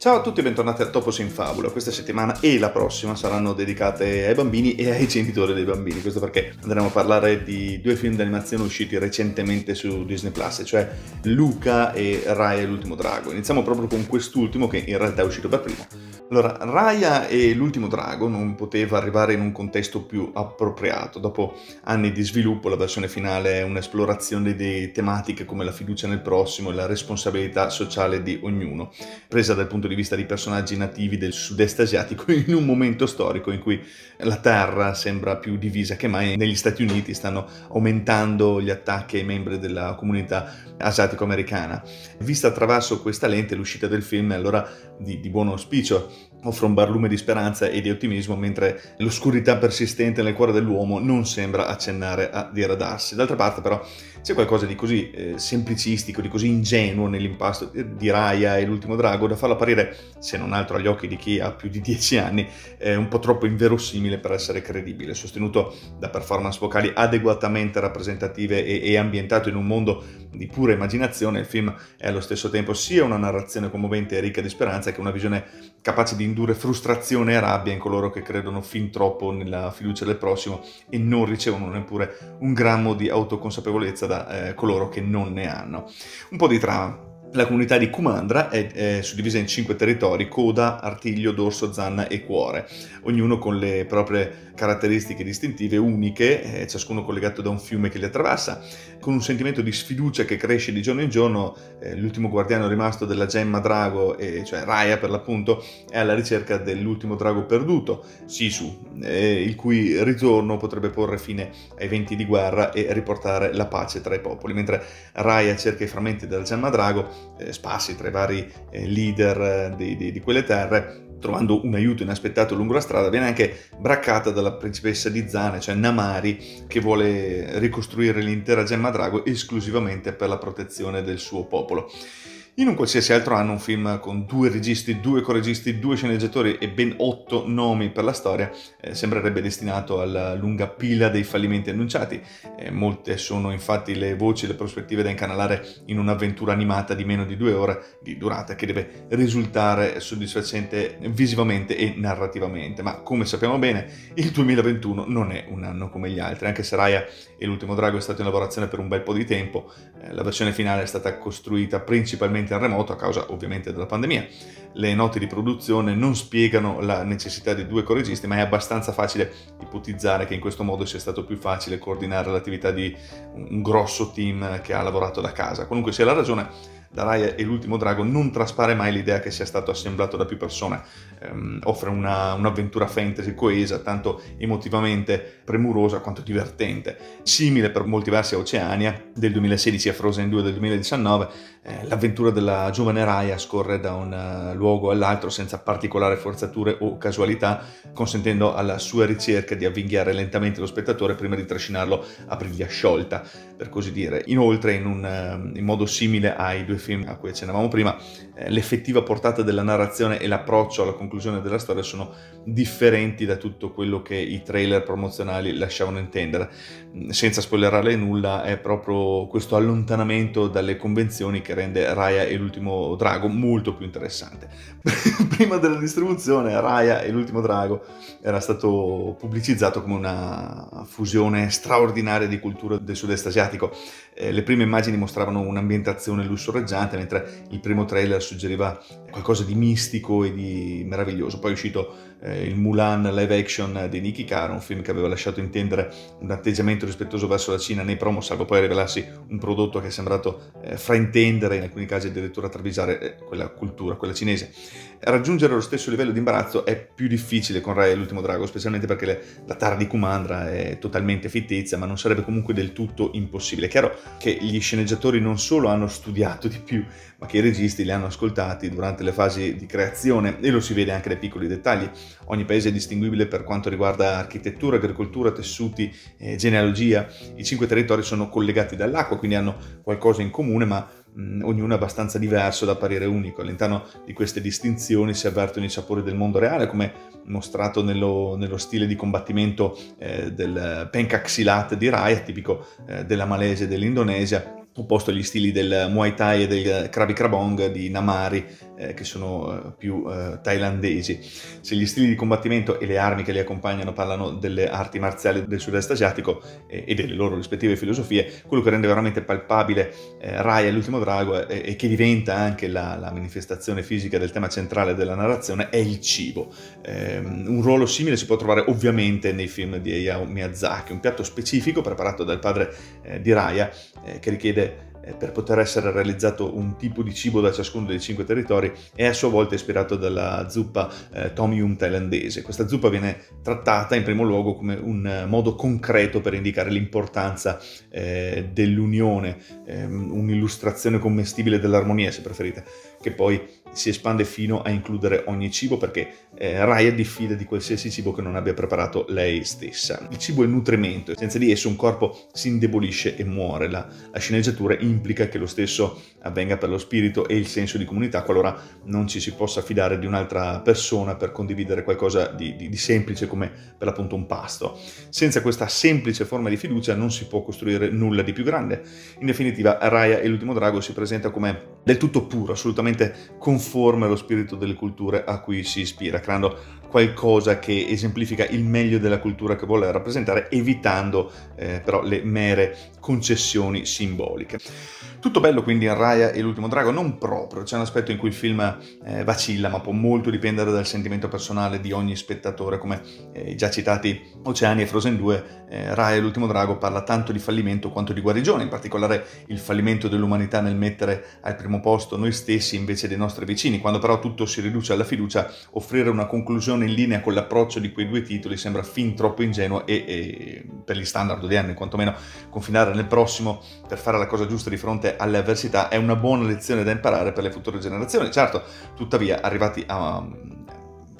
Ciao a tutti e bentornati a Topos in Fabula. Questa settimana e la prossima saranno dedicate ai bambini e ai genitori dei bambini. Questo perché andremo a parlare di due film d'animazione usciti recentemente su Disney Plus, cioè Luca e Raya e l'ultimo drago. Iniziamo proprio con quest'ultimo che in realtà è uscito per primo. Allora, Raya e l'ultimo drago non poteva arrivare in un contesto più appropriato. Dopo anni di sviluppo, la versione finale è un'esplorazione di tematiche come la fiducia nel prossimo e la responsabilità sociale di ognuno, presa dal punto di vista di personaggi nativi del sud-est asiatico in un momento storico in cui la terra sembra più divisa che mai. Negli Stati Uniti stanno aumentando gli attacchi ai membri della comunità asiatico-americana. Vista attraverso questa lente, l'uscita del film è allora di, di buon auspicio offre un barlume di speranza e di ottimismo, mentre l'oscurità persistente nel cuore dell'uomo non sembra accennare a diradarsi. D'altra parte, però, c'è qualcosa di così eh, semplicistico, di così ingenuo nell'impasto di Raya e l'ultimo drago da farlo apparire, se non altro agli occhi di chi ha più di dieci anni, eh, un po' troppo inverosimile per essere credibile. Sostenuto da performance vocali adeguatamente rappresentative e, e ambientato in un mondo di pura immaginazione, il film è allo stesso tempo sia una narrazione commovente e ricca di speranza che una visione capace di indurre frustrazione e rabbia in coloro che credono fin troppo nella fiducia del prossimo e non ricevono neppure un grammo di autoconsapevolezza da eh, coloro che non ne hanno. Un po' di trama. La comunità di Kumandra è, è, suddivisa in cinque territori, coda, artiglio, dorso, zanna e cuore, ognuno con le proprie caratteristiche distintive, uniche, eh, ciascuno collegato da un fiume che li attraversa, con un sentimento di sfiducia che cresce di giorno in giorno, eh, l'ultimo guardiano rimasto della gemma drago, e, cioè Raya per l'appunto, è alla ricerca dell'ultimo drago perduto, Sisu, eh, il cui ritorno potrebbe porre fine ai venti di guerra e riportare la pace tra i popoli, mentre Raya cerca i frammenti della gemma drago, eh, spassi tra i vari eh, leader eh, di, di, di quelle terre, trovando un aiuto inaspettato lungo la strada, viene anche braccata dalla principessa di Zane, cioè Namari, che vuole ricostruire l'intera gemma drago esclusivamente per la protezione del suo popolo. In un qualsiasi altro anno un film con due registi, due coregisti, due sceneggiatori e ben otto nomi per la storia eh, sembrerebbe destinato alla lunga pila dei fallimenti annunciati. Eh, molte sono infatti le voci e le prospettive da incanalare in un'avventura animata di meno di due ore di durata che deve risultare soddisfacente visivamente e narrativamente. Ma come sappiamo bene, il 2021 non è un anno come gli altri, anche se Raya e l'ultimo drago è stato in lavorazione per un bel po' di tempo, eh, la versione finale è stata costruita principalmente completamente in remoto a causa ovviamente della pandemia. Le note di produzione non spiegano la necessità di due coregisti, ma è abbastanza facile ipotizzare che in questo modo sia stato più facile coordinare l'attività di un grosso team che ha lavorato da casa. Qualunque sia la ragione, da Raya e l'ultimo drago non traspare mai l'idea che sia stato assemblato da più persone. Um, offre una, un'avventura fantasy coesa, tanto emotivamente premurosa quanto divertente. Simile per molti versi a Oceania del 2016 a Frozen 2 del 2019, eh, l'avventura della giovane Raya scorre da un uh, luogo all'altro senza particolari forzature o casualità, consentendo alla sua ricerca di avvinghiare lentamente lo spettatore prima di trascinarlo a briglia sciolta, per così dire. Inoltre, in, un, uh, in modo simile ai due film a cui accennavamo prima, eh, l'effettiva portata della narrazione e l'approccio alla conclusione della storia sono differenti da tutto quello che i trailer promozionali lasciavano intendere. Mm, senza spoilerare nulla, è proprio questo allontanamento dalle convenzioni che rende Raya e l'ultimo drago molto più interessante. prima della distribuzione, Raya e l'ultimo drago era stato pubblicizzato come una fusione straordinaria di culture del sud-est asiatico. Eh, le prime immagini mostravano un'ambientazione lussureggiante mentre il primo trailer suggeriva qualcosa di mistico e di meraviglioso. Poi è uscito eh, il Mulan live action di Nicky Caro, un film che aveva lasciato intendere un atteggiamento rispettoso verso la Cina nei promo, salvo poi rivelarsi un prodotto che è sembrato eh, fraintendere, in alcuni casi addirittura travisare eh, quella cultura, quella cinese. Raggiungere lo stesso livello di imbarazzo è più difficile con Rai e l'ultimo drago, specialmente perché le, la Tara di Kumandra è totalmente fittizia, ma non sarebbe comunque del tutto impossibile. È chiaro che gli sceneggiatori non solo hanno studiato di più, ma che i registi li hanno ascoltati durante le fasi di creazione e lo si vede anche dai piccoli dettagli. Ogni paese è distinguibile per quanto riguarda architettura, agricoltura, tessuti, eh, genealogia. I cinque territori sono collegati dall'acqua, quindi hanno qualcosa in comune, ma mh, ognuno è abbastanza diverso da apparire unico. All'interno di queste distinzioni si avvertono i sapori del mondo reale, come mostrato nello, nello stile di combattimento eh, del Pencaxilat di Raya, tipico eh, della Malesia e dell'Indonesia, opposto agli stili del Muay Thai e del Krabi Krabong di Namari eh, che sono eh, più eh, thailandesi. Se gli stili di combattimento e le armi che li accompagnano parlano delle arti marziali del sud-est asiatico eh, e delle loro rispettive filosofie, quello che rende veramente palpabile eh, Raya l'ultimo drago e che diventa anche la, la, manifestazione fisica del tema centrale della narrazione è il cibo. Ehm, un ruolo simile si può trovare ovviamente nei film di Hayao Miyazaki, un piatto specifico preparato dal padre eh, di Raya che richiede eh, per poter essere realizzato un tipo di cibo da ciascuno dei cinque territori è a sua volta ispirato dalla zuppa eh, Tom Yum thailandese. Questa zuppa viene trattata in primo luogo come un modo concreto per indicare l'importanza eh, dell'unione, eh, un'illustrazione commestibile dell'armonia se preferite, che poi si espande fino a includere ogni cibo perché eh, Raya diffida di qualsiasi cibo che non abbia preparato lei stessa. Il cibo è nutrimento, senza di esso un corpo si indebolisce e muore. La, la sceneggiatura implica che lo stesso avvenga per lo spirito e il senso di comunità qualora non ci si possa fidare di un'altra persona per condividere qualcosa di, di, di semplice come per l'appunto un pasto. Senza questa semplice forma di fiducia non si può costruire nulla di più grande. In definitiva, Raya e l'ultimo drago si presenta come del tutto puro, assolutamente conforme allo spirito delle culture a cui si ispira, creando qualcosa che esemplifica il meglio della cultura che vuole rappresentare, evitando eh, però le mere concessioni simboliche. Tutto bello quindi in Raya e l'ultimo drago, non proprio, c'è un aspetto in cui il film eh, vacilla, ma può molto dipendere dal sentimento personale di ogni spettatore, come eh, già citati Oceani e Frozen 2, eh, Raya e l'ultimo drago parla tanto di fallimento quanto di guarigione, in particolare il fallimento dell'umanità nel mettere al primo posto noi stessi invece dei nostri vicini, quando però tutto si riduce alla fiducia, offrire una conclusione in linea con l'approccio di quei due titoli sembra fin troppo ingenuo e, e per gli standard odierni, quantomeno confinare nel prossimo per fare la cosa giusta di fronte alle avversità è una buona lezione da imparare per le future generazioni. Certo, tuttavia, arrivati a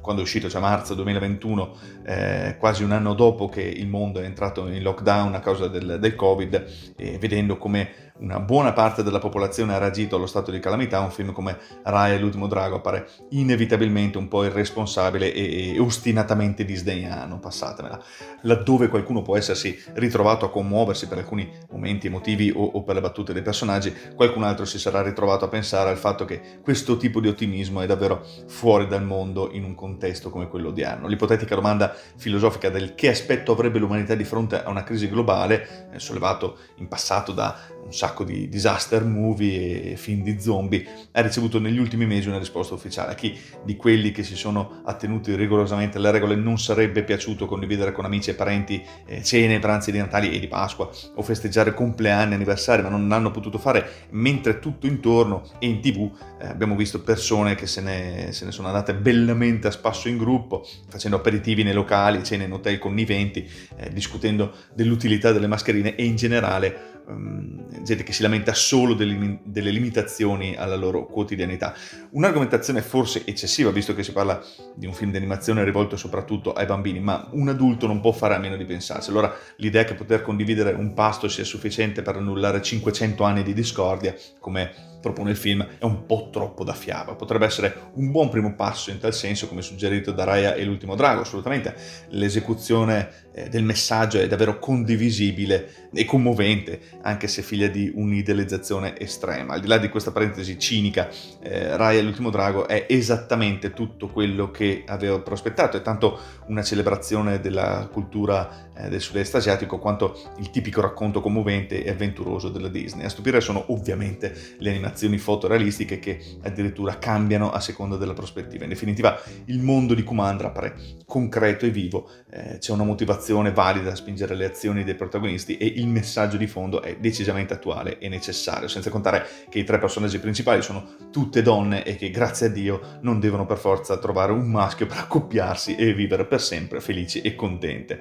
quando è uscito, cioè marzo 2021, eh, quasi un anno dopo che il mondo è entrato in lockdown a causa del, del Covid, e vedendo come una buona parte della popolazione ha reagito allo stato di calamità, un film come Raya e l'ultimo drago appare inevitabilmente un po' irresponsabile e, e ostinatamente disdegnano, passatemela. Laddove qualcuno può essersi ritrovato a commuoversi per alcuni momenti emotivi o, o per le battute dei personaggi, qualcun altro si sarà ritrovato a pensare al fatto che questo tipo di ottimismo è davvero fuori dal mondo in un contesto come quello odierno. L'ipotetica domanda filosofica del che aspetto avrebbe l'umanità di fronte a una crisi globale, eh, sollevato in passato da un sacco di disaster movie e film di zombie, ha ricevuto negli ultimi mesi una risposta ufficiale. A chi di quelli che si sono attenuti rigorosamente alle regole non sarebbe piaciuto condividere con amici e parenti eh, cene, pranzi di Natale e di Pasqua o festeggiare compleanni, anniversari, ma non l'hanno potuto fare, mentre tutto intorno e in tv eh, abbiamo visto persone che se ne, se ne sono andate bellamente a spasso in gruppo, facendo aperitivi nei locali, cene in hotel conniventi, eh, discutendo dell'utilità delle mascherine e in generale um, gente che si lamenta solo delle, delle, limitazioni alla loro quotidianità. Un'argomentazione forse eccessiva, visto che si parla di un film di animazione rivolto soprattutto ai bambini, ma un adulto non può fare a meno di pensarsi. Allora l'idea che poter condividere un pasto sia sufficiente per annullare 500 anni di discordia, come propone il film è un po' troppo da fiaba. Potrebbe essere un buon primo passo in tal senso, come suggerito da Raya e l'ultimo drago, assolutamente. L'esecuzione eh, del messaggio è davvero condivisibile e commovente, anche se figlia di un'idealizzazione estrema. Al di là di questa parentesi cinica, eh, Raya e l'ultimo drago è esattamente tutto quello che avevo prospettato, è tanto una celebrazione della cultura eh, del sud-est asiatico quanto il tipico racconto commovente e avventuroso della Disney. A stupire sono ovviamente le animazioni animazioni fotorealistiche che addirittura cambiano a seconda della prospettiva. In definitiva, il mondo di Kumandra appare concreto e vivo, eh, c'è una motivazione valida a spingere le azioni dei protagonisti e il messaggio di fondo è decisamente attuale e necessario, senza contare che i tre personaggi principali sono tutte donne e che grazie a Dio non devono per forza trovare un maschio per accoppiarsi e vivere per sempre felici e contente.